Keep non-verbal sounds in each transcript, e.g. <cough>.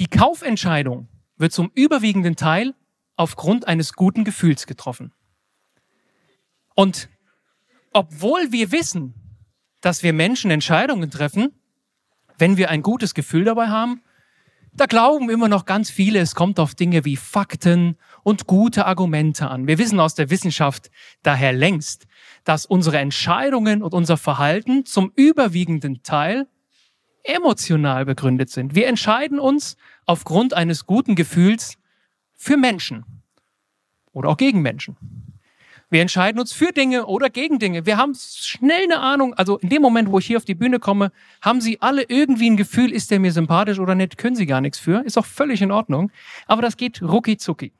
Die Kaufentscheidung wird zum überwiegenden Teil aufgrund eines guten Gefühls getroffen. Und obwohl wir wissen, dass wir Menschen Entscheidungen treffen, wenn wir ein gutes Gefühl dabei haben, da glauben immer noch ganz viele, es kommt auf Dinge wie Fakten und gute Argumente an. Wir wissen aus der Wissenschaft daher längst, dass unsere Entscheidungen und unser Verhalten zum überwiegenden Teil emotional begründet sind. Wir entscheiden uns aufgrund eines guten Gefühls für Menschen oder auch gegen Menschen. Wir entscheiden uns für Dinge oder gegen Dinge. Wir haben schnell eine Ahnung. Also in dem Moment, wo ich hier auf die Bühne komme, haben Sie alle irgendwie ein Gefühl, ist der mir sympathisch oder nicht, können Sie gar nichts für. Ist auch völlig in Ordnung. Aber das geht rucki zucki.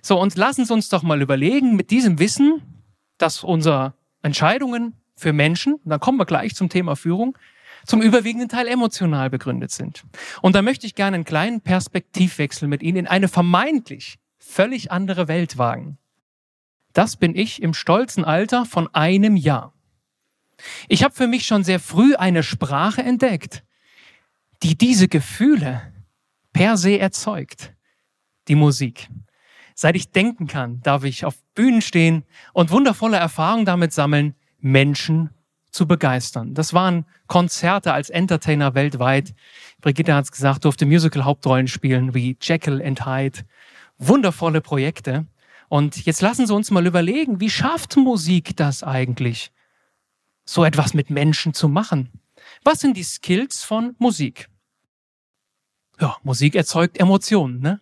So, und lassen Sie uns doch mal überlegen, mit diesem Wissen, dass unsere Entscheidungen für Menschen, dann kommen wir gleich zum Thema Führung, zum überwiegenden Teil emotional begründet sind. Und da möchte ich gerne einen kleinen Perspektivwechsel mit Ihnen in eine vermeintlich völlig andere Welt wagen. Das bin ich im stolzen Alter von einem Jahr. Ich habe für mich schon sehr früh eine Sprache entdeckt, die diese Gefühle per se erzeugt. Die Musik. Seit ich denken kann, darf ich auf Bühnen stehen und wundervolle Erfahrungen damit sammeln, Menschen zu begeistern. Das waren Konzerte als Entertainer weltweit. Brigitte hat es gesagt, durfte Musical-Hauptrollen spielen wie Jekyll and Hyde. Wundervolle Projekte. Und jetzt lassen Sie uns mal überlegen, wie schafft Musik das eigentlich, so etwas mit Menschen zu machen? Was sind die Skills von Musik? Ja, Musik erzeugt Emotionen, ne?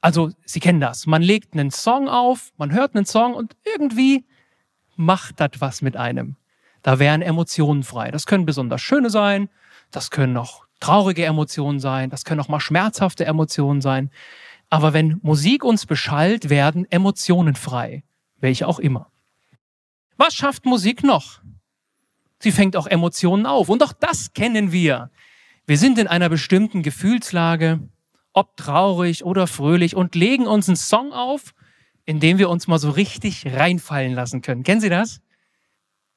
Also, Sie kennen das. Man legt einen Song auf, man hört einen Song und irgendwie macht das was mit einem. Da wären Emotionen frei. Das können besonders schöne sein, das können auch traurige Emotionen sein, das können auch mal schmerzhafte Emotionen sein. Aber wenn Musik uns beschallt, werden Emotionen frei, welche auch immer. Was schafft Musik noch? Sie fängt auch Emotionen auf. Und auch das kennen wir. Wir sind in einer bestimmten Gefühlslage, ob traurig oder fröhlich, und legen uns einen Song auf, in dem wir uns mal so richtig reinfallen lassen können. Kennen Sie das?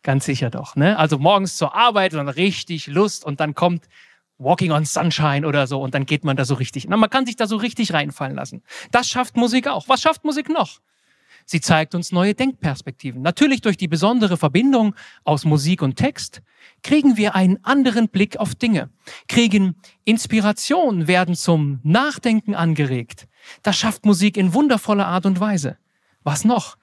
Ganz sicher doch. Ne? Also morgens zur Arbeit und dann richtig Lust und dann kommt Walking on Sunshine oder so und dann geht man da so richtig. Na, man kann sich da so richtig reinfallen lassen. Das schafft Musik auch. Was schafft Musik noch? Sie zeigt uns neue Denkperspektiven. Natürlich durch die besondere Verbindung aus Musik und Text kriegen wir einen anderen Blick auf Dinge, kriegen Inspiration, werden zum Nachdenken angeregt. Das schafft Musik in wundervoller Art und Weise. Was noch?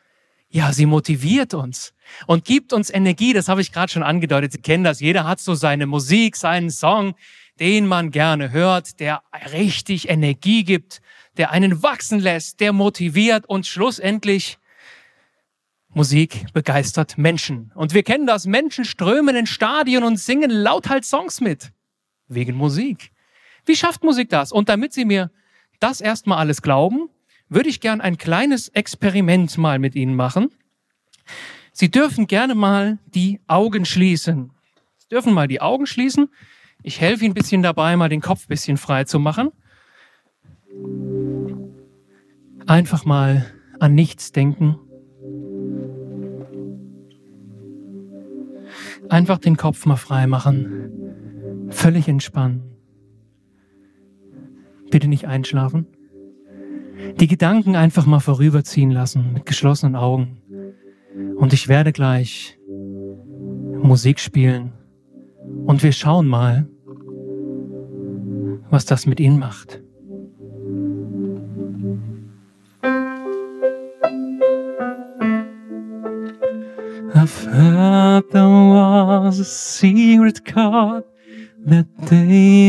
Ja, sie motiviert uns und gibt uns Energie. Das habe ich gerade schon angedeutet. Sie kennen das. Jeder hat so seine Musik, seinen Song, den man gerne hört, der richtig Energie gibt, der einen wachsen lässt, der motiviert und schlussendlich Musik begeistert Menschen. Und wir kennen das. Menschen strömen in Stadien und singen lauthals Songs mit. Wegen Musik. Wie schafft Musik das? Und damit Sie mir das erstmal alles glauben, würde ich gern ein kleines Experiment mal mit Ihnen machen. Sie dürfen gerne mal die Augen schließen. Sie dürfen mal die Augen schließen. Ich helfe Ihnen ein bisschen dabei, mal den Kopf ein bisschen frei zu machen. Einfach mal an nichts denken. Einfach den Kopf mal frei machen. Völlig entspannen. Bitte nicht einschlafen die Gedanken einfach mal vorüberziehen lassen mit geschlossenen Augen. Und ich werde gleich Musik spielen und wir schauen mal, was das mit Ihnen macht. I've heard there was a secret chord that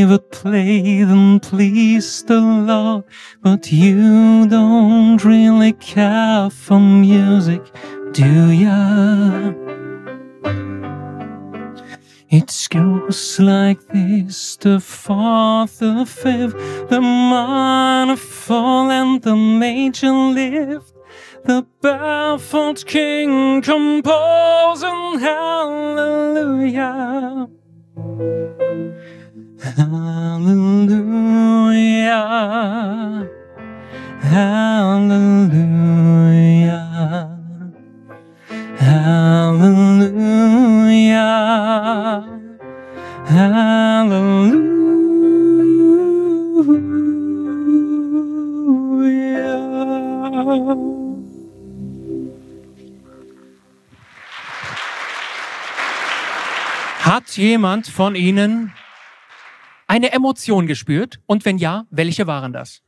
David played and pleased the Lord, but you don't really care for music, do ya? It goes like this, the fourth, the fifth, the minor fall and the major lift. The baffled king composing hallelujah. Hallelujah. Hallelujah. Hallelujah. Hallelujah. Hat jemand von Ihnen eine Emotion gespürt? Und wenn ja, welche waren das?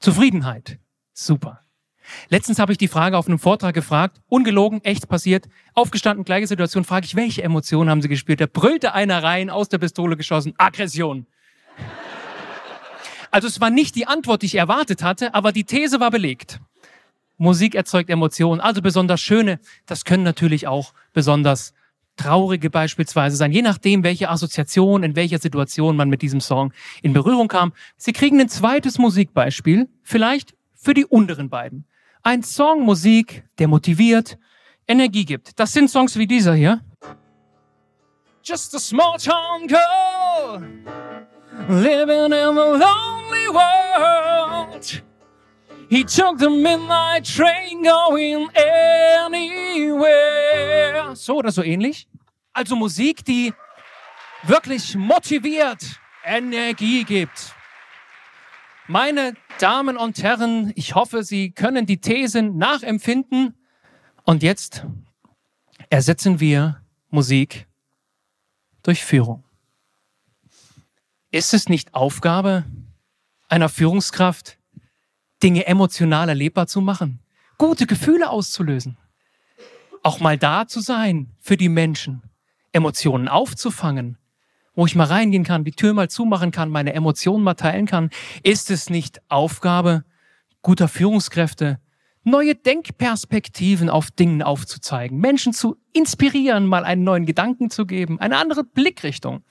Zufriedenheit. Super. Letztens habe ich die Frage auf einem Vortrag gefragt, ungelogen, echt passiert, aufgestanden, gleiche Situation, frage ich, welche Emotionen haben Sie gespürt? Da brüllte einer rein, aus der Pistole geschossen, Aggression. Also es war nicht die Antwort, die ich erwartet hatte, aber die These war belegt. Musik erzeugt Emotionen, also besonders schöne. Das können natürlich auch besonders traurige beispielsweise sein, je nachdem, welche Assoziation, in welcher Situation man mit diesem Song in Berührung kam. Sie kriegen ein zweites Musikbeispiel, vielleicht für die unteren beiden. Ein Song Musik, der motiviert, Energie gibt. Das sind Songs wie dieser hier. Just a small town girl living in a lonely world. He took the midnight train going anywhere. So oder so ähnlich. Also Musik, die wirklich motiviert, Energie gibt. Meine Damen und Herren, ich hoffe, Sie können die Thesen nachempfinden. Und jetzt ersetzen wir Musik durch Führung. Ist es nicht Aufgabe einer Führungskraft, Dinge emotional erlebbar zu machen, gute Gefühle auszulösen, auch mal da zu sein für die Menschen, Emotionen aufzufangen, wo ich mal reingehen kann, die Tür mal zumachen kann, meine Emotionen mal teilen kann, ist es nicht Aufgabe guter Führungskräfte, neue Denkperspektiven auf Dingen aufzuzeigen, Menschen zu inspirieren, mal einen neuen Gedanken zu geben, eine andere Blickrichtung.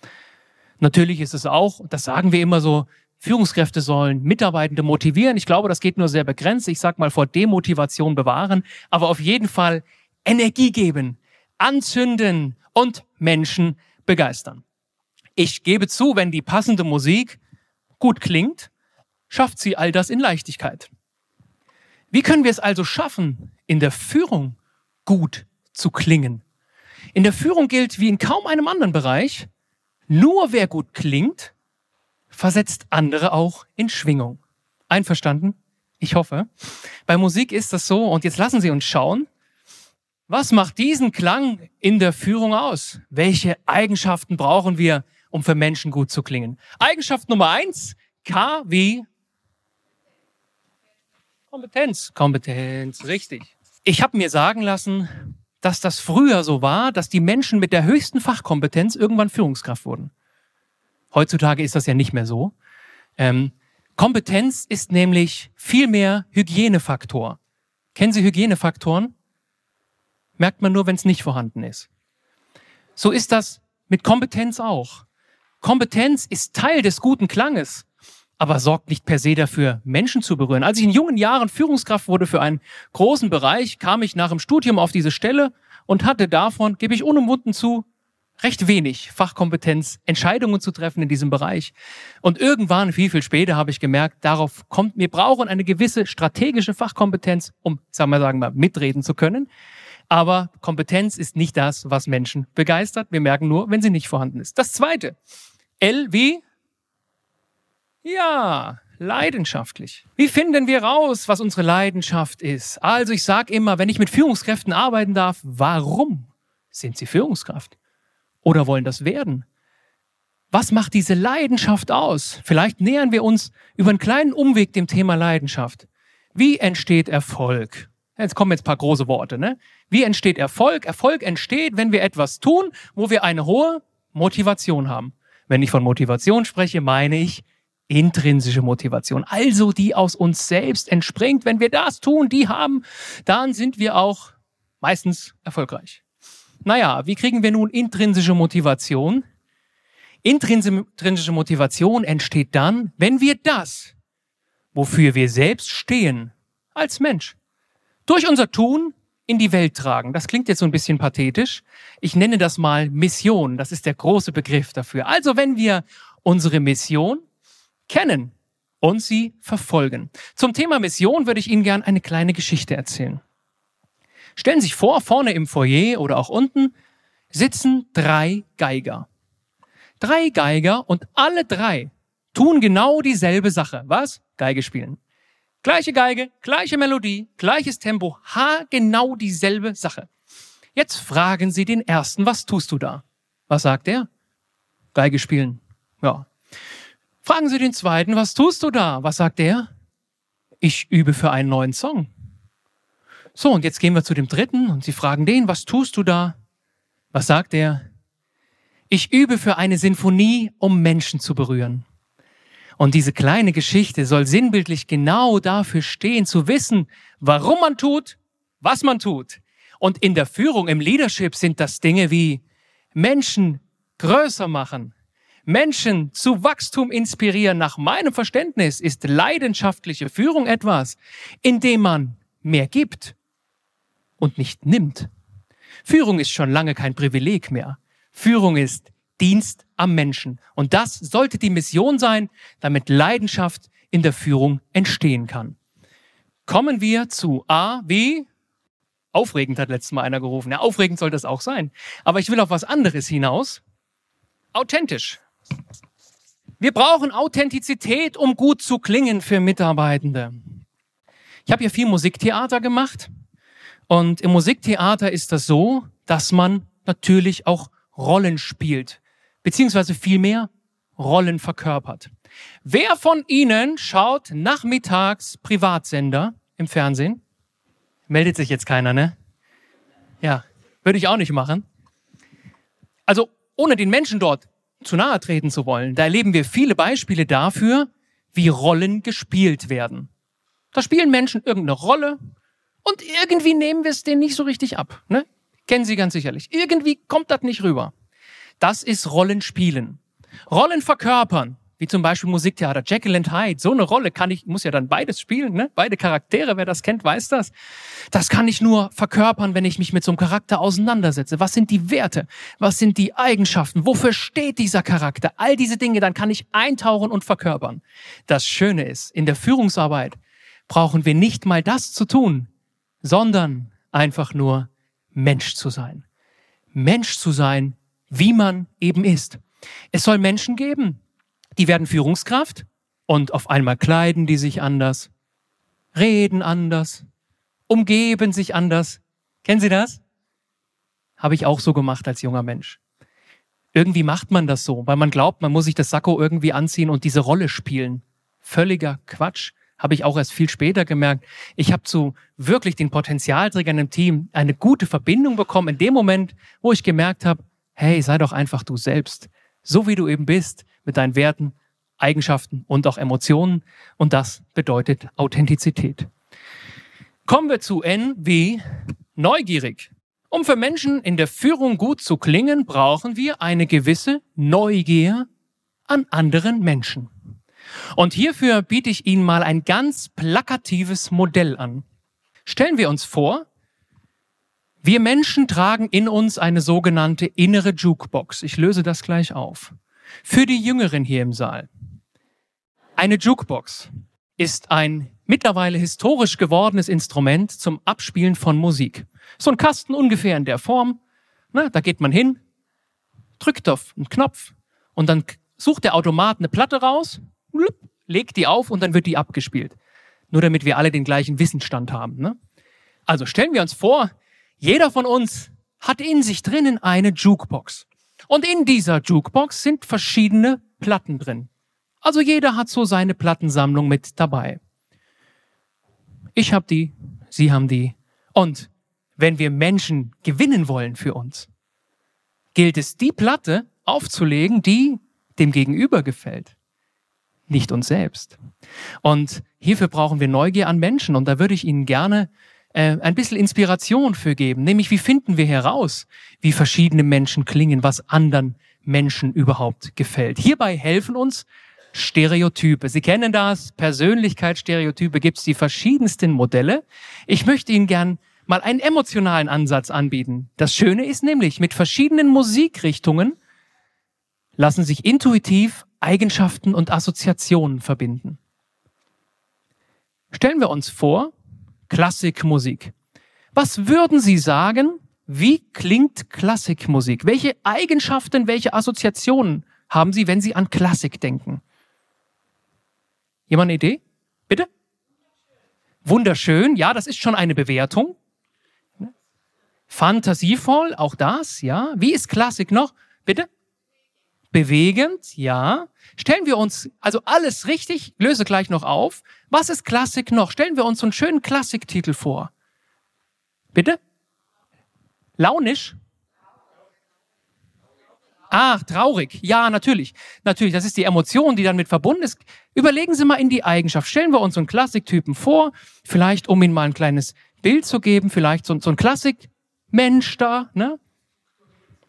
Natürlich ist es auch, das sagen wir immer so, Führungskräfte sollen Mitarbeitende motivieren. Ich glaube, das geht nur sehr begrenzt. Ich sage mal vor Demotivation bewahren, aber auf jeden Fall Energie geben, anzünden und Menschen begeistern. Ich gebe zu, wenn die passende Musik gut klingt, schafft sie all das in Leichtigkeit. Wie können wir es also schaffen, in der Führung gut zu klingen? In der Führung gilt wie in kaum einem anderen Bereich, nur wer gut klingt, versetzt andere auch in Schwingung. Einverstanden? Ich hoffe. Bei Musik ist das so und jetzt lassen Sie uns schauen, was macht diesen Klang in der Führung aus? Welche Eigenschaften brauchen wir, um für Menschen gut zu klingen? Eigenschaft Nummer eins, K wie Kompetenz. Kompetenz, richtig. Ich habe mir sagen lassen, dass das früher so war, dass die Menschen mit der höchsten Fachkompetenz irgendwann Führungskraft wurden. Heutzutage ist das ja nicht mehr so. Ähm, Kompetenz ist nämlich viel mehr Hygienefaktor. Kennen Sie Hygienefaktoren? Merkt man nur, wenn es nicht vorhanden ist. So ist das mit Kompetenz auch. Kompetenz ist Teil des guten Klanges, aber sorgt nicht per se dafür, Menschen zu berühren. Als ich in jungen Jahren Führungskraft wurde für einen großen Bereich, kam ich nach dem Studium auf diese Stelle und hatte davon, gebe ich unumwunden zu, recht wenig Fachkompetenz, Entscheidungen zu treffen in diesem Bereich. Und irgendwann, viel, viel später, habe ich gemerkt, darauf kommt, wir brauchen eine gewisse strategische Fachkompetenz, um, sagen wir, sagen wir, mitreden zu können. Aber Kompetenz ist nicht das, was Menschen begeistert. Wir merken nur, wenn sie nicht vorhanden ist. Das zweite. L wie? Ja, leidenschaftlich. Wie finden wir raus, was unsere Leidenschaft ist? Also ich sage immer, wenn ich mit Führungskräften arbeiten darf, warum sind sie Führungskraft? Oder wollen das werden? Was macht diese Leidenschaft aus? Vielleicht nähern wir uns über einen kleinen Umweg dem Thema Leidenschaft. Wie entsteht Erfolg? Jetzt kommen jetzt ein paar große Worte. Ne? Wie entsteht Erfolg? Erfolg entsteht, wenn wir etwas tun, wo wir eine hohe Motivation haben. Wenn ich von Motivation spreche, meine ich intrinsische Motivation, also die aus uns selbst entspringt. Wenn wir das tun, die haben, dann sind wir auch meistens erfolgreich. naja, wie kriegen wir nun intrinsische Motivation? Intrinsische Motivation entsteht dann, wenn wir das, wofür wir selbst stehen, als Mensch, durch unser Tun in die Welt tragen. Das klingt jetzt so ein bisschen pathetisch. Ich nenne das mal Mission. Das ist der große Begriff dafür. Also wenn wir unsere Mission kennen und sie verfolgen. Zum Thema Mission würde ich Ihnen gern eine kleine Geschichte erzählen. Stellen Sie sich vor, vorne im Foyer oder auch unten sitzen drei Geiger. Drei Geiger und alle drei tun genau dieselbe Sache. Was? Geige spielen. Gleiche Geige, gleiche Melodie, gleiches Tempo, ha, genau dieselbe Sache. Jetzt fragen Sie den ersten, was tust du da? Was sagt er? Geige spielen. Ja. Fragen Sie den zweiten, was tust du da? Was sagt er? Ich übe für einen neuen Song. So, und jetzt gehen wir zu dem dritten und Sie fragen den, was tust du da? Was sagt er? Ich übe für eine Sinfonie, um Menschen zu berühren. Und diese kleine Geschichte soll sinnbildlich genau dafür stehen, zu wissen, warum man tut, was man tut. Und in der Führung, im Leadership sind das Dinge wie Menschen größer machen, Menschen zu Wachstum inspirieren. Nach meinem Verständnis ist leidenschaftliche Führung etwas, indem man mehr gibt und nicht nimmt. Führung ist schon lange kein Privileg mehr. Führung ist Dienst am Menschen. Und das sollte die Mission sein, damit Leidenschaft in der Führung entstehen kann. Kommen wir zu A, wie aufregend hat letztes Mal einer gerufen. Ja, aufregend soll das auch sein. Aber ich will auf was anderes hinaus. Authentisch. Wir brauchen Authentizität, um gut zu klingen für Mitarbeitende. Ich habe ja viel Musiktheater gemacht. Und im Musiktheater ist das so, dass man natürlich auch Rollen spielt beziehungsweise vielmehr Rollen verkörpert. Wer von Ihnen schaut nachmittags Privatsender im Fernsehen? Meldet sich jetzt keiner, ne? Ja, würde ich auch nicht machen. Also, ohne den Menschen dort zu nahe treten zu wollen, da erleben wir viele Beispiele dafür, wie Rollen gespielt werden. Da spielen Menschen irgendeine Rolle und irgendwie nehmen wir es denen nicht so richtig ab. Ne? Kennen Sie ganz sicherlich. Irgendwie kommt das nicht rüber. Das ist Rollenspielen. Rollen verkörpern, wie zum Beispiel Musiktheater, Jekyll and Hyde, so eine Rolle kann ich, muss ja dann beides spielen, ne? Beide Charaktere, wer das kennt, weiß das. Das kann ich nur verkörpern, wenn ich mich mit so einem Charakter auseinandersetze. Was sind die Werte? Was sind die Eigenschaften? Wofür steht dieser Charakter? All diese Dinge, dann kann ich eintauchen und verkörpern. Das Schöne ist, in der Führungsarbeit brauchen wir nicht mal das zu tun, sondern einfach nur Mensch zu sein. Mensch zu sein wie man eben ist. Es soll Menschen geben, die werden Führungskraft und auf einmal kleiden die sich anders, reden anders, umgeben sich anders. Kennen Sie das? Habe ich auch so gemacht als junger Mensch. Irgendwie macht man das so, weil man glaubt, man muss sich das Sakko irgendwie anziehen und diese Rolle spielen. Völliger Quatsch. Habe ich auch erst viel später gemerkt. Ich habe zu wirklich den Potenzialträgern im Team eine gute Verbindung bekommen in dem Moment, wo ich gemerkt habe, hey, sei doch einfach du selbst, so wie du eben bist, mit deinen Werten, Eigenschaften und auch Emotionen. Und das bedeutet Authentizität. Kommen wir zu N wie neugierig. Um für Menschen in der Führung gut zu klingen, brauchen wir eine gewisse Neugier an anderen Menschen. Und hierfür biete ich Ihnen mal ein ganz plakatives Modell an. Stellen wir uns vor, wir Menschen tragen in uns eine sogenannte innere Jukebox. Ich löse das gleich auf. Für die Jüngeren hier im Saal. Eine Jukebox ist ein mittlerweile historisch gewordenes Instrument zum Abspielen von Musik. So ein Kasten ungefähr in der Form. Na, da geht man hin, drückt auf einen Knopf und dann sucht der Automat eine Platte raus, legt die auf und dann wird die abgespielt. Nur damit wir alle den gleichen Wissensstand haben. Ne? Also stellen wir uns vor, jeder von uns hat in sich drinnen eine Jukebox. Und in dieser Jukebox sind verschiedene Platten drin. Also jeder hat so seine Plattensammlung mit dabei. Ich habe die, Sie haben die. Und wenn wir Menschen gewinnen wollen für uns, gilt es, die Platte aufzulegen, die dem Gegenüber gefällt, nicht uns selbst. Und hierfür brauchen wir Neugier an Menschen. Und da würde ich Ihnen gerne äh, ein bisschen Inspiration für geben. Nämlich, wie finden wir heraus, wie verschiedene Menschen klingen, was anderen Menschen überhaupt gefällt. Hierbei helfen uns Stereotype. Sie kennen das, Persönlichkeitsstereotype gibt es die verschiedensten Modelle. Ich möchte Ihnen gern mal einen emotionalen Ansatz anbieten. Das Schöne ist nämlich, mit verschiedenen Musikrichtungen lassen sich intuitiv Eigenschaften und Assoziationen verbinden. Stellen wir uns vor, Klassikmusik. Was würden Sie sagen, wie klingt Klassikmusik? Welche Eigenschaften, welche Assoziationen haben Sie, wenn Sie an Klassik denken? Jemand eine Idee? Bitte? Wunderschön, ja, das ist schon eine Bewertung. Fantasievoll, auch das, ja. Wie ist Klassik noch? Bitte? Bewegend, ja. Stellen wir uns, also alles richtig, löse gleich noch auf. Was ist Klassik noch? Stellen wir uns so einen schönen Klassiktitel vor. Bitte? Launisch? Ach, traurig. Ja, natürlich. Natürlich, das ist die Emotion, die dann mit verbunden ist. Überlegen Sie mal in die Eigenschaft. Stellen wir uns so einen Klassiktypen vor, vielleicht um Ihnen mal ein kleines Bild zu geben, vielleicht so, so ein Klassikmensch da, ne?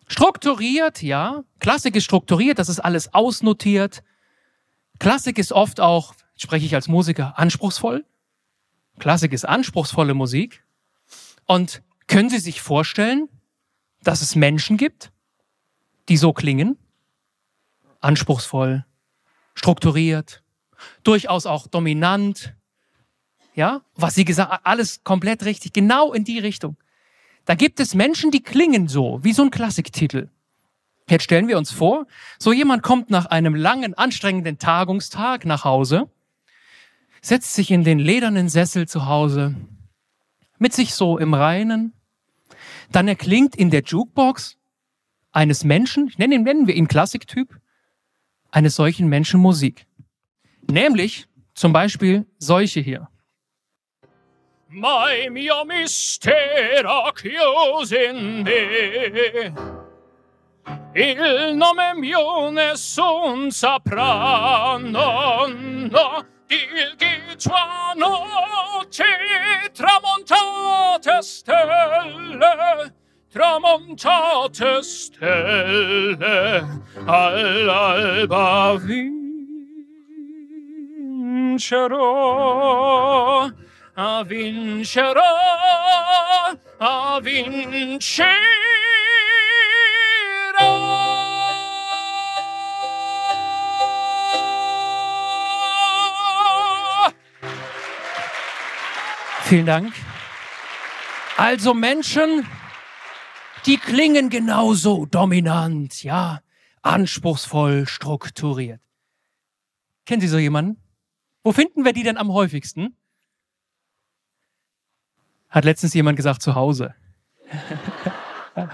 Strukturiert, ja. Klassik ist strukturiert, das ist alles ausnotiert. Klassik ist oft auch, spreche ich als Musiker, anspruchsvoll. Klassik ist anspruchsvolle Musik. Und können Sie sich vorstellen, dass es Menschen gibt, die so klingen? Anspruchsvoll, strukturiert, durchaus auch dominant. Ja, was Sie gesagt alles komplett richtig, genau in die Richtung. Da gibt es Menschen, die klingen so, wie so ein Klassiktitel. Jetzt stellen wir uns vor, so jemand kommt nach einem langen, anstrengenden Tagungstag nach Hause, setzt sich in den ledernen Sessel zu Hause, mit sich so im Reinen, dann erklingt in der Jukebox eines Menschen, nennen, nennen wir ihn Klassiktyp, eines solchen Menschen Musik. Nämlich zum Beispiel solche hier. Mai mio mistero chiuso in. Il nome mio nessun saprà, no, no, il tua notte tramontate stelle, tramontate stelle, all'alba vincerò vincerò, vincerò. Vielen Dank. Also Menschen, die klingen genauso dominant, ja, anspruchsvoll, strukturiert. Kennen Sie so jemanden? Wo finden wir die denn am häufigsten? Hat letztens jemand gesagt, zu Hause. <laughs>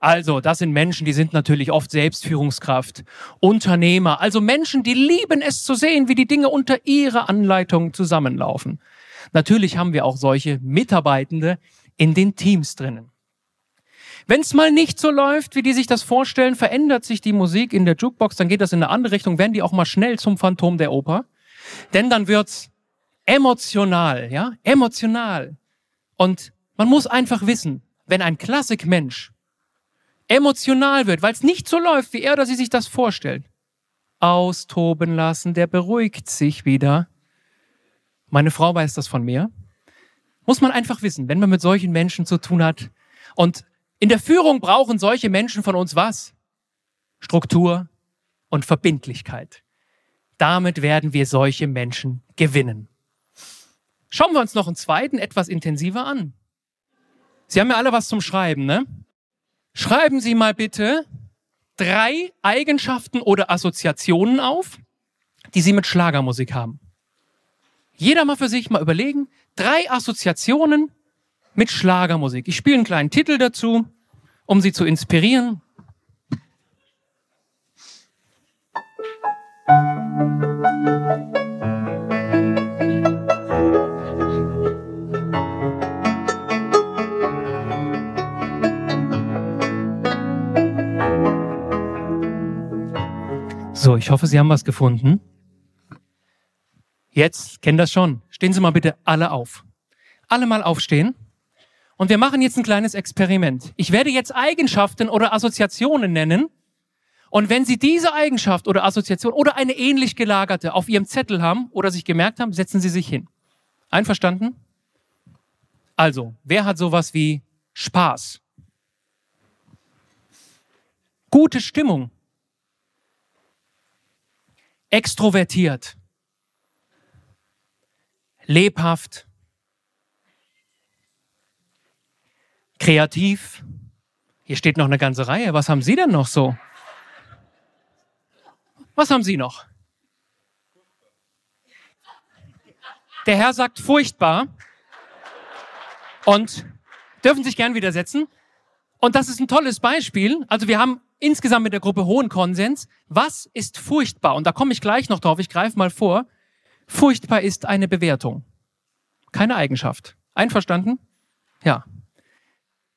Also, das sind Menschen, die sind natürlich oft Selbstführungskraft, Unternehmer, also Menschen, die lieben es zu sehen, wie die Dinge unter ihrer Anleitung zusammenlaufen. Natürlich haben wir auch solche Mitarbeitende in den Teams drinnen. Wenn es mal nicht so läuft, wie die sich das vorstellen, verändert sich die Musik in der Jukebox, dann geht das in eine andere Richtung, werden die auch mal schnell zum Phantom der Oper. Denn dann wird's emotional, ja, emotional. Und man muss einfach wissen, wenn ein Klassikmensch emotional wird, weil es nicht so läuft, wie er oder sie sich das vorstellt, austoben lassen, der beruhigt sich wieder. Meine Frau weiß das von mir. Muss man einfach wissen, wenn man mit solchen Menschen zu tun hat. Und in der Führung brauchen solche Menschen von uns was? Struktur und Verbindlichkeit. Damit werden wir solche Menschen gewinnen. Schauen wir uns noch einen zweiten etwas intensiver an. Sie haben ja alle was zum Schreiben, ne? Schreiben Sie mal bitte drei Eigenschaften oder Assoziationen auf, die Sie mit Schlagermusik haben. Jeder mal für sich mal überlegen, drei Assoziationen mit Schlagermusik. Ich spiele einen kleinen Titel dazu, um Sie zu inspirieren. So, ich hoffe, Sie haben was gefunden. Jetzt, kennen das schon. Stehen Sie mal bitte alle auf. alle mal aufstehen und wir machen jetzt ein kleines Experiment. Ich werde jetzt Eigenschaften oder Assoziationen nennen. Und wenn Sie diese Eigenschaft oder Assoziation oder eine ähnlich gelagerte auf Ihrem Zettel haben oder sich gemerkt haben, setzen Sie sich hin. Einverstanden? Also, wer hat sowas wie Spaß? Gute Stimmung. Extrovertiert. Lebhaft. Kreativ. Hier steht noch eine ganze Reihe. Was haben Sie denn noch so? Was haben Sie noch? Der Herr sagt furchtbar und dürfen sich gern widersetzen. Und das ist ein tolles Beispiel. Also wir haben insgesamt mit der Gruppe hohen Konsens. Was ist furchtbar? Und da komme ich gleich noch drauf. Ich greife mal vor. Furchtbar ist eine Bewertung. Keine Eigenschaft. Einverstanden? Ja.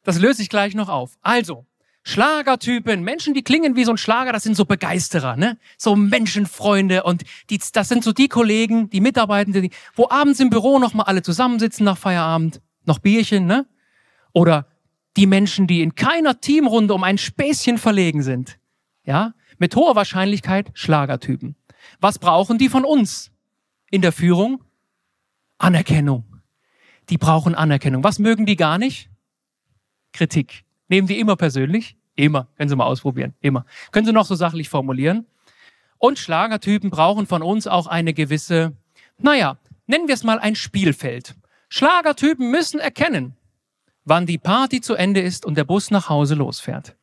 Das löse ich gleich noch auf. Also, Schlagertypen, Menschen, die klingen wie so ein Schlager, das sind so Begeisterer, ne? So Menschenfreunde und die, das sind so die Kollegen, die Mitarbeitenden, die, wo abends im Büro nochmal alle zusammensitzen nach Feierabend, noch Bierchen, ne? Oder die Menschen, die in keiner Teamrunde um ein Späßchen verlegen sind. Ja? Mit hoher Wahrscheinlichkeit Schlagertypen. Was brauchen die von uns in der Führung? Anerkennung. Die brauchen Anerkennung. Was mögen die gar nicht? Kritik. Nehmen die immer persönlich? Immer. Können Sie mal ausprobieren. Immer. Können Sie noch so sachlich formulieren? Und Schlagertypen brauchen von uns auch eine gewisse, naja, nennen wir es mal ein Spielfeld. Schlagertypen müssen erkennen, wann die Party zu Ende ist und der Bus nach Hause losfährt.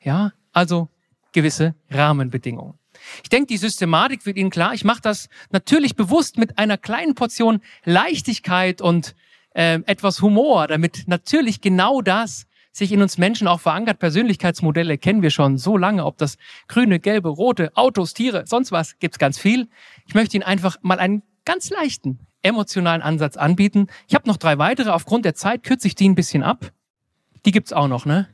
Ja, also gewisse Rahmenbedingungen. Ich denke, die Systematik wird Ihnen klar. Ich mache das natürlich bewusst mit einer kleinen Portion Leichtigkeit und äh, etwas Humor, damit natürlich genau das sich in uns Menschen auch verankert. Persönlichkeitsmodelle kennen wir schon so lange, ob das grüne, gelbe, rote, Autos, Tiere, sonst was, gibt's ganz viel. Ich möchte Ihnen einfach mal einen ganz leichten emotionalen Ansatz anbieten. Ich habe noch drei weitere. Aufgrund der Zeit kürze ich die ein bisschen ab. Die gibt's auch noch, ne?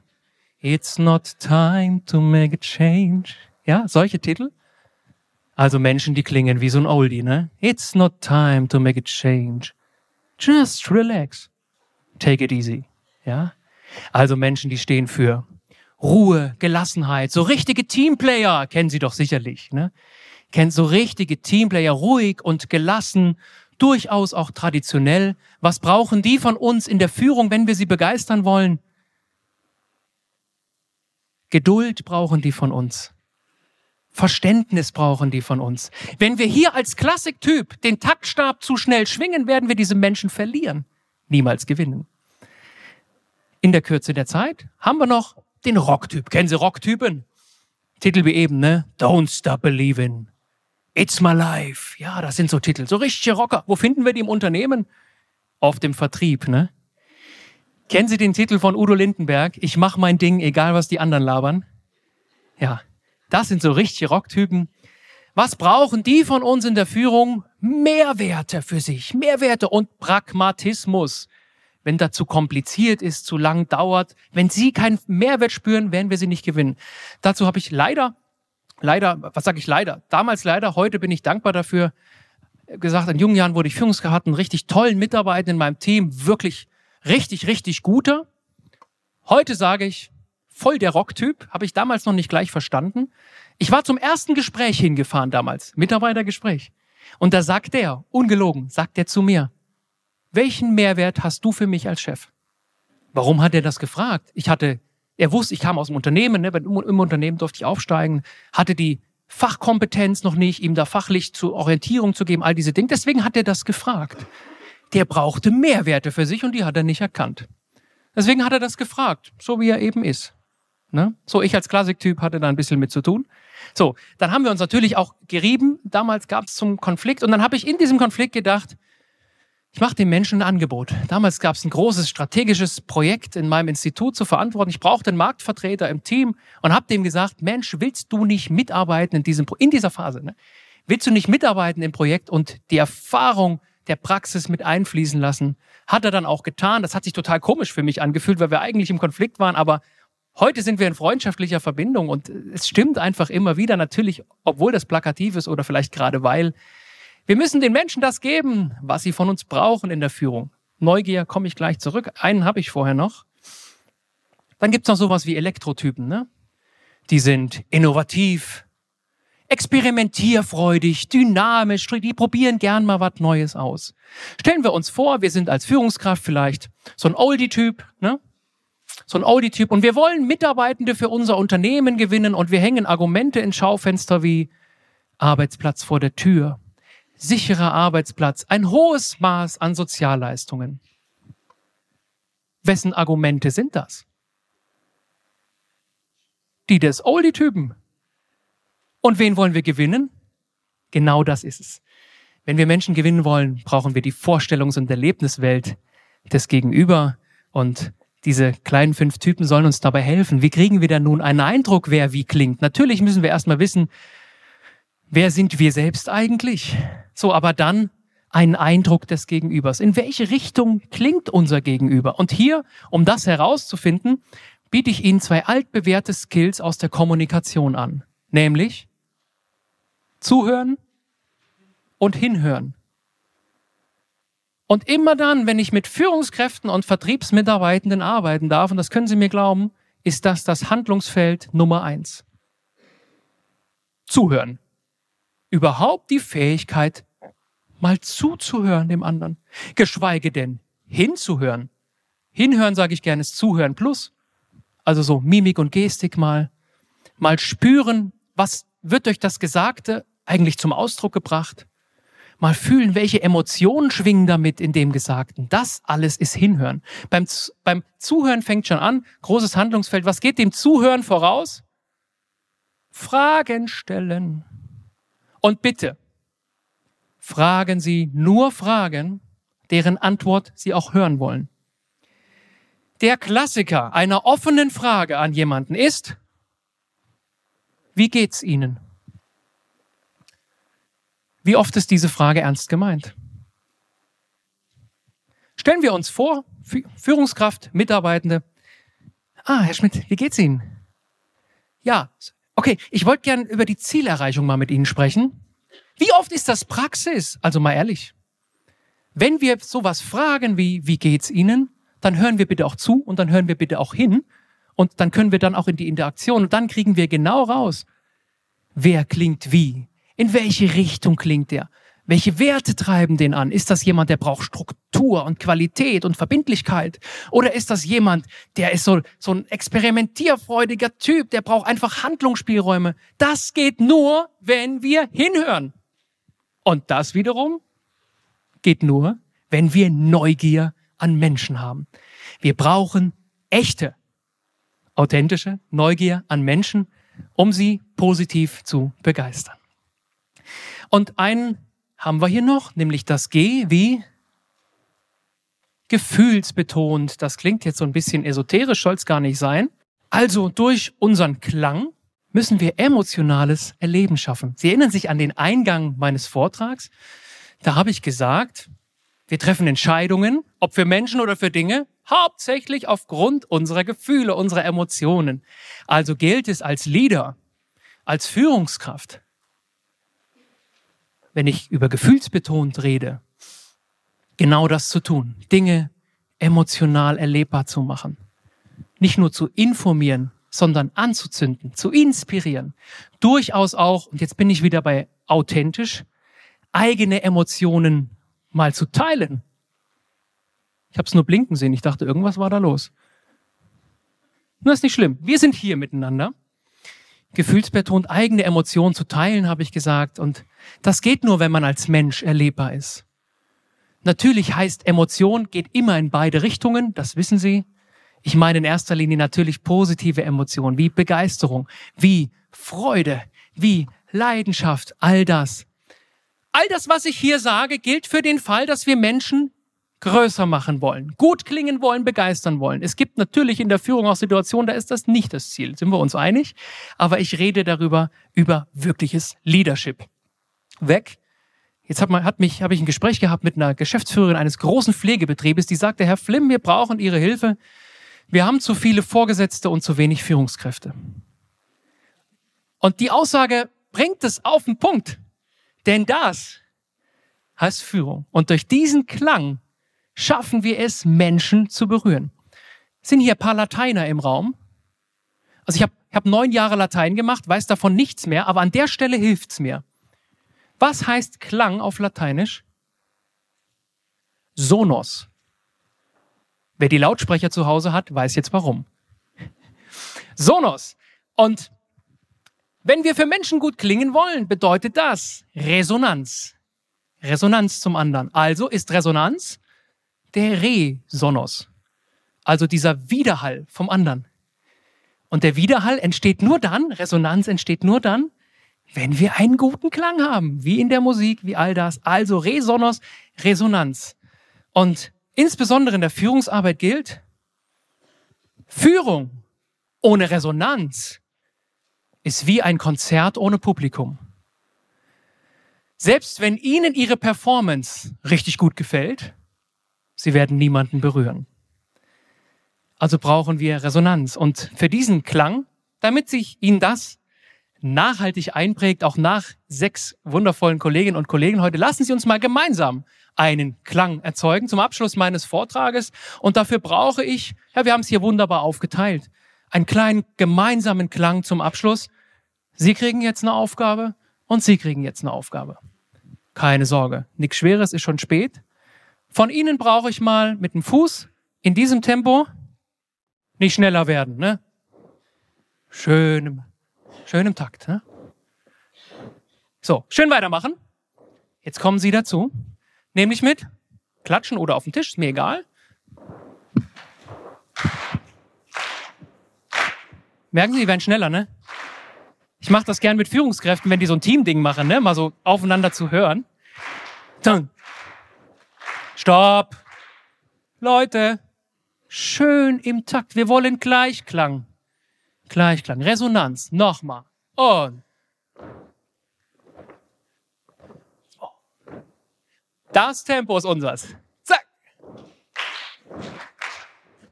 It's not time to make a change. Ja, solche Titel. Also Menschen, die klingen wie so ein Oldie, ne? It's not time to make a change. Just relax. Take it easy. Ja? Also Menschen, die stehen für Ruhe, Gelassenheit, so richtige Teamplayer, kennen Sie doch sicherlich, ne? Kennen so richtige Teamplayer, ruhig und gelassen, durchaus auch traditionell. Was brauchen die von uns in der Führung, wenn wir sie begeistern wollen? Geduld brauchen die von uns. Verständnis brauchen die von uns. Wenn wir hier als Klassiktyp den Taktstab zu schnell schwingen, werden wir diese Menschen verlieren, niemals gewinnen. In der Kürze der Zeit haben wir noch den Rocktyp. Kennen Sie Rocktypen? Titel wie eben, ne? Don't Stop Believing. It's My Life. Ja, das sind so Titel. So richtige Rocker. Wo finden wir die im Unternehmen? Auf dem Vertrieb, ne? Kennen Sie den Titel von Udo Lindenberg? Ich mach mein Ding, egal was die anderen labern. Ja, das sind so richtige Rocktypen. Was brauchen die von uns in der Führung? Mehrwerte für sich, Mehrwerte und Pragmatismus. Wenn das zu kompliziert ist, zu lang dauert, wenn sie keinen Mehrwert spüren, werden wir sie nicht gewinnen. Dazu habe ich leider, leider, was sage ich leider? Damals leider, heute bin ich dankbar dafür. Gesagt, in jungen Jahren wurde ich Führungskraft, einen richtig tollen Mitarbeiter in meinem Team, wirklich richtig, richtig guter. Heute sage ich, voll der Rocktyp, habe ich damals noch nicht gleich verstanden. Ich war zum ersten Gespräch hingefahren damals, Mitarbeitergespräch. Und da sagt der, ungelogen, sagt er zu mir, welchen Mehrwert hast du für mich als Chef? Warum hat er das gefragt? Ich hatte, er wusste, ich kam aus dem Unternehmen, ne, im Unternehmen durfte ich aufsteigen, hatte die Fachkompetenz noch nicht, ihm da fachlich zur Orientierung zu geben, all diese Dinge. Deswegen hat er das gefragt. Der brauchte Mehrwerte für sich und die hat er nicht erkannt. Deswegen hat er das gefragt, so wie er eben ist. Ne? So, ich als Klassiktyp hatte da ein bisschen mit zu tun. So, dann haben wir uns natürlich auch gerieben. Damals gab es zum Konflikt und dann habe ich in diesem Konflikt gedacht, ich mache den Menschen ein Angebot. Damals gab es ein großes strategisches Projekt in meinem Institut zu verantworten. Ich brauchte einen Marktvertreter im Team und habe dem gesagt, Mensch, willst du nicht mitarbeiten in, diesem, in dieser Phase? Ne? Willst du nicht mitarbeiten im Projekt und die Erfahrung der Praxis mit einfließen lassen? Hat er dann auch getan. Das hat sich total komisch für mich angefühlt, weil wir eigentlich im Konflikt waren, aber Heute sind wir in freundschaftlicher Verbindung und es stimmt einfach immer wieder, natürlich, obwohl das plakativ ist oder vielleicht gerade weil. Wir müssen den Menschen das geben, was sie von uns brauchen in der Führung. Neugier komme ich gleich zurück. Einen habe ich vorher noch. Dann gibt es noch sowas wie Elektrotypen. Ne? Die sind innovativ, experimentierfreudig, dynamisch, die probieren gern mal was Neues aus. Stellen wir uns vor, wir sind als Führungskraft vielleicht so ein Oldie-Typ, ne? So ein Oldie-Typ und wir wollen Mitarbeitende für unser Unternehmen gewinnen und wir hängen Argumente ins Schaufenster wie Arbeitsplatz vor der Tür, sicherer Arbeitsplatz, ein hohes Maß an Sozialleistungen. Wessen Argumente sind das? Die des Oldie-Typen. Und wen wollen wir gewinnen? Genau das ist es. Wenn wir Menschen gewinnen wollen, brauchen wir die Vorstellungs- und Erlebniswelt des Gegenüber. Und diese kleinen fünf Typen sollen uns dabei helfen. Wie kriegen wir denn nun einen Eindruck, wer wie klingt? Natürlich müssen wir erstmal wissen, wer sind wir selbst eigentlich? So, aber dann einen Eindruck des Gegenübers. In welche Richtung klingt unser Gegenüber? Und hier, um das herauszufinden, biete ich Ihnen zwei altbewährte Skills aus der Kommunikation an. Nämlich zuhören und hinhören. Und immer dann, wenn ich mit Führungskräften und Vertriebsmitarbeitenden arbeiten darf, und das können Sie mir glauben, ist das das Handlungsfeld Nummer eins. Zuhören. Überhaupt die Fähigkeit, mal zuzuhören dem anderen. Geschweige denn hinzuhören. Hinhören, sage ich gerne, ist Zuhören plus. Also so Mimik und Gestik mal. Mal spüren, was wird durch das Gesagte eigentlich zum Ausdruck gebracht? Mal fühlen, welche Emotionen schwingen damit in dem Gesagten. Das alles ist Hinhören. Beim, beim Zuhören fängt schon an, großes Handlungsfeld. Was geht dem Zuhören voraus? Fragen stellen. Und bitte, fragen Sie nur Fragen, deren Antwort Sie auch hören wollen. Der Klassiker einer offenen Frage an jemanden ist, wie geht's Ihnen? Wie oft ist diese Frage ernst gemeint? Stellen wir uns vor, Führungskraft, Mitarbeitende. Ah, Herr Schmidt, wie geht's Ihnen? Ja, okay, ich wollte gern über die Zielerreichung mal mit Ihnen sprechen. Wie oft ist das Praxis? Also mal ehrlich. Wenn wir sowas fragen wie, wie geht's Ihnen? Dann hören wir bitte auch zu und dann hören wir bitte auch hin und dann können wir dann auch in die Interaktion und dann kriegen wir genau raus, wer klingt wie, in welche Richtung klingt der, welche Werte treiben den an? Ist das jemand, der braucht Struktur und Qualität und Verbindlichkeit? Oder ist das jemand, der ist so, so ein experimentierfreudiger Typ, der braucht einfach Handlungsspielräume? Das geht nur, wenn wir hinhören. Und das wiederum geht nur, wenn wir Neugier an Menschen haben. Wir brauchen echte authentische Neugier an Menschen, um sie positiv zu begeistern. Und einen haben wir hier noch, nämlich das G wie gefühlsbetont. Das klingt jetzt so ein bisschen esoterisch, soll es gar nicht sein. Also durch unseren Klang müssen wir emotionales Erleben schaffen. Sie erinnern sich an den Eingang meines Vortrags. Da habe ich gesagt, wir treffen Entscheidungen, ob für Menschen oder für Dinge, hauptsächlich aufgrund unserer Gefühle, unserer Emotionen. Also gilt es als Leader, als Führungskraft, wenn ich über gefühlsbetont rede, genau das zu tun, Dinge emotional erlebbar zu machen. Nicht nur zu informieren, sondern anzuzünden, zu inspirieren. Durchaus auch, und jetzt bin ich wieder bei authentisch, eigene Emotionen mal zu teilen. Ich habe es nur blinken sehen. Ich dachte, irgendwas war da los. Nur ist nicht schlimm. Wir sind hier miteinander. Gefühlsbetont eigene Emotionen zu teilen, habe ich gesagt. Und das geht nur, wenn man als Mensch erlebbar ist. Natürlich heißt Emotion geht immer in beide Richtungen. Das wissen Sie. Ich meine in erster Linie natürlich positive Emotionen, wie Begeisterung, wie Freude, wie Leidenschaft, all das. All das, was ich hier sage, gilt für den Fall, dass wir Menschen größer machen wollen, gut klingen wollen, begeistern wollen. Es gibt natürlich in der Führung auch Situationen, da ist das nicht das Ziel, sind wir uns einig. Aber ich rede darüber, über wirkliches Leadership. Weg. Jetzt hat, man, hat mich, habe ich ein Gespräch gehabt mit einer Geschäftsführerin eines großen Pflegebetriebes, die sagte, Herr Flimm, wir brauchen Ihre Hilfe. Wir haben zu viele Vorgesetzte und zu wenig Führungskräfte. Und die Aussage bringt es auf den Punkt. Denn das heißt Führung. Und durch diesen Klang schaffen wir es, Menschen zu berühren? Sind hier ein paar Lateiner im Raum? Also ich habe hab neun Jahre Latein gemacht, weiß davon nichts mehr, aber an der Stelle hilft's mir. Was heißt Klang auf Lateinisch? Sonos. Wer die Lautsprecher zu Hause hat, weiß jetzt warum. Sonos. Und wenn wir für Menschen gut klingen wollen, bedeutet das Resonanz. Resonanz zum anderen. Also ist Resonanz der Resonos. Also dieser Widerhall vom anderen. Und der Widerhall entsteht nur dann, Resonanz entsteht nur dann, wenn wir einen guten Klang haben, wie in der Musik, wie all das. Also Resonos, Resonanz. Und insbesondere in der Führungsarbeit gilt, Führung ohne Resonanz ist wie ein Konzert ohne Publikum. Selbst wenn Ihnen Ihre Performance richtig gut gefällt, Sie werden niemanden berühren. Also brauchen wir Resonanz. Und für diesen Klang, damit sich Ihnen das nachhaltig einprägt, auch nach sechs wundervollen Kolleginnen und Kollegen heute, lassen Sie uns mal gemeinsam einen Klang erzeugen zum Abschluss meines Vortrages. Und dafür brauche ich, ja, wir haben es hier wunderbar aufgeteilt, einen kleinen gemeinsamen Klang zum Abschluss. Sie kriegen jetzt eine Aufgabe und Sie kriegen jetzt eine Aufgabe. Keine Sorge, nichts Schweres, ist schon spät. Von Ihnen brauche ich mal mit dem Fuß in diesem Tempo nicht schneller werden, ne? Schön, schön im Takt, ne? So, schön weitermachen. Jetzt kommen Sie dazu. Nämlich mit Klatschen oder auf dem Tisch, ist mir egal. Merken Sie, die werden schneller, ne? Ich mache das gern mit Führungskräften, wenn die so ein Teamding machen, ne? Mal so aufeinander zu hören. Dann. Stopp. Leute, schön im Takt. Wir wollen Gleichklang. Gleichklang, Resonanz. Nochmal. Und. Das Tempo ist unseres. Zack.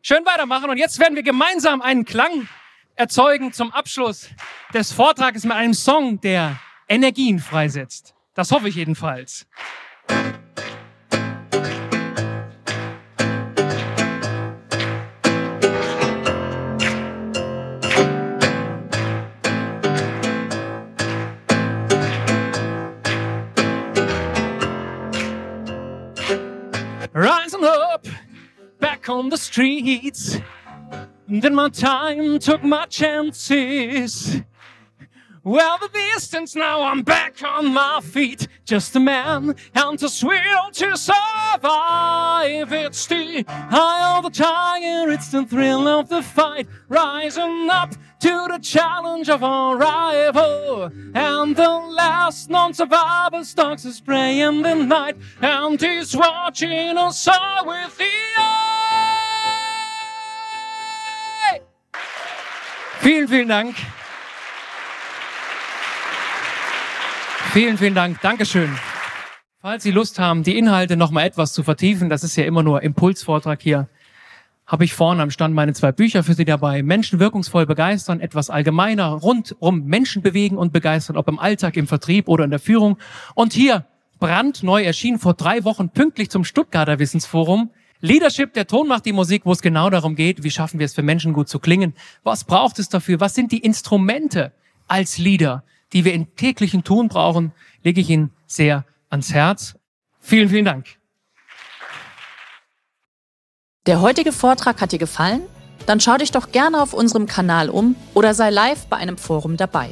Schön weitermachen. Und jetzt werden wir gemeinsam einen Klang erzeugen zum Abschluss des Vortrages mit einem Song, der Energien freisetzt. Das hoffe ich jedenfalls. On the streets. And Then my time took my chances. Well, the distance now I'm back on my feet. Just a man and his will to survive. It's the eye of the tiger, it's the thrill of the fight. Rising up to the challenge of our rival. And the last non-survivor stalks his prey in the night. And he's watching us all with the eye. Vielen, vielen Dank. Vielen, vielen Dank. Dankeschön. Falls Sie Lust haben, die Inhalte noch mal etwas zu vertiefen, das ist ja immer nur Impulsvortrag hier, habe ich vorne am Stand meine zwei Bücher für Sie dabei. Menschen wirkungsvoll begeistern, etwas allgemeiner, rund um Menschen bewegen und begeistern, ob im Alltag, im Vertrieb oder in der Führung. Und hier, brandneu erschienen vor drei Wochen, pünktlich zum Stuttgarter Wissensforum, Leadership, der Ton macht die Musik, wo es genau darum geht, wie schaffen wir es für Menschen gut zu klingen? Was braucht es dafür? Was sind die Instrumente als Leader, die wir in täglichen Tun brauchen? Lege ich Ihnen sehr ans Herz. Vielen, vielen Dank. Der heutige Vortrag hat dir gefallen? Dann schau dich doch gerne auf unserem Kanal um oder sei live bei einem Forum dabei.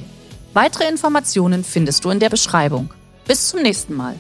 Weitere Informationen findest du in der Beschreibung. Bis zum nächsten Mal.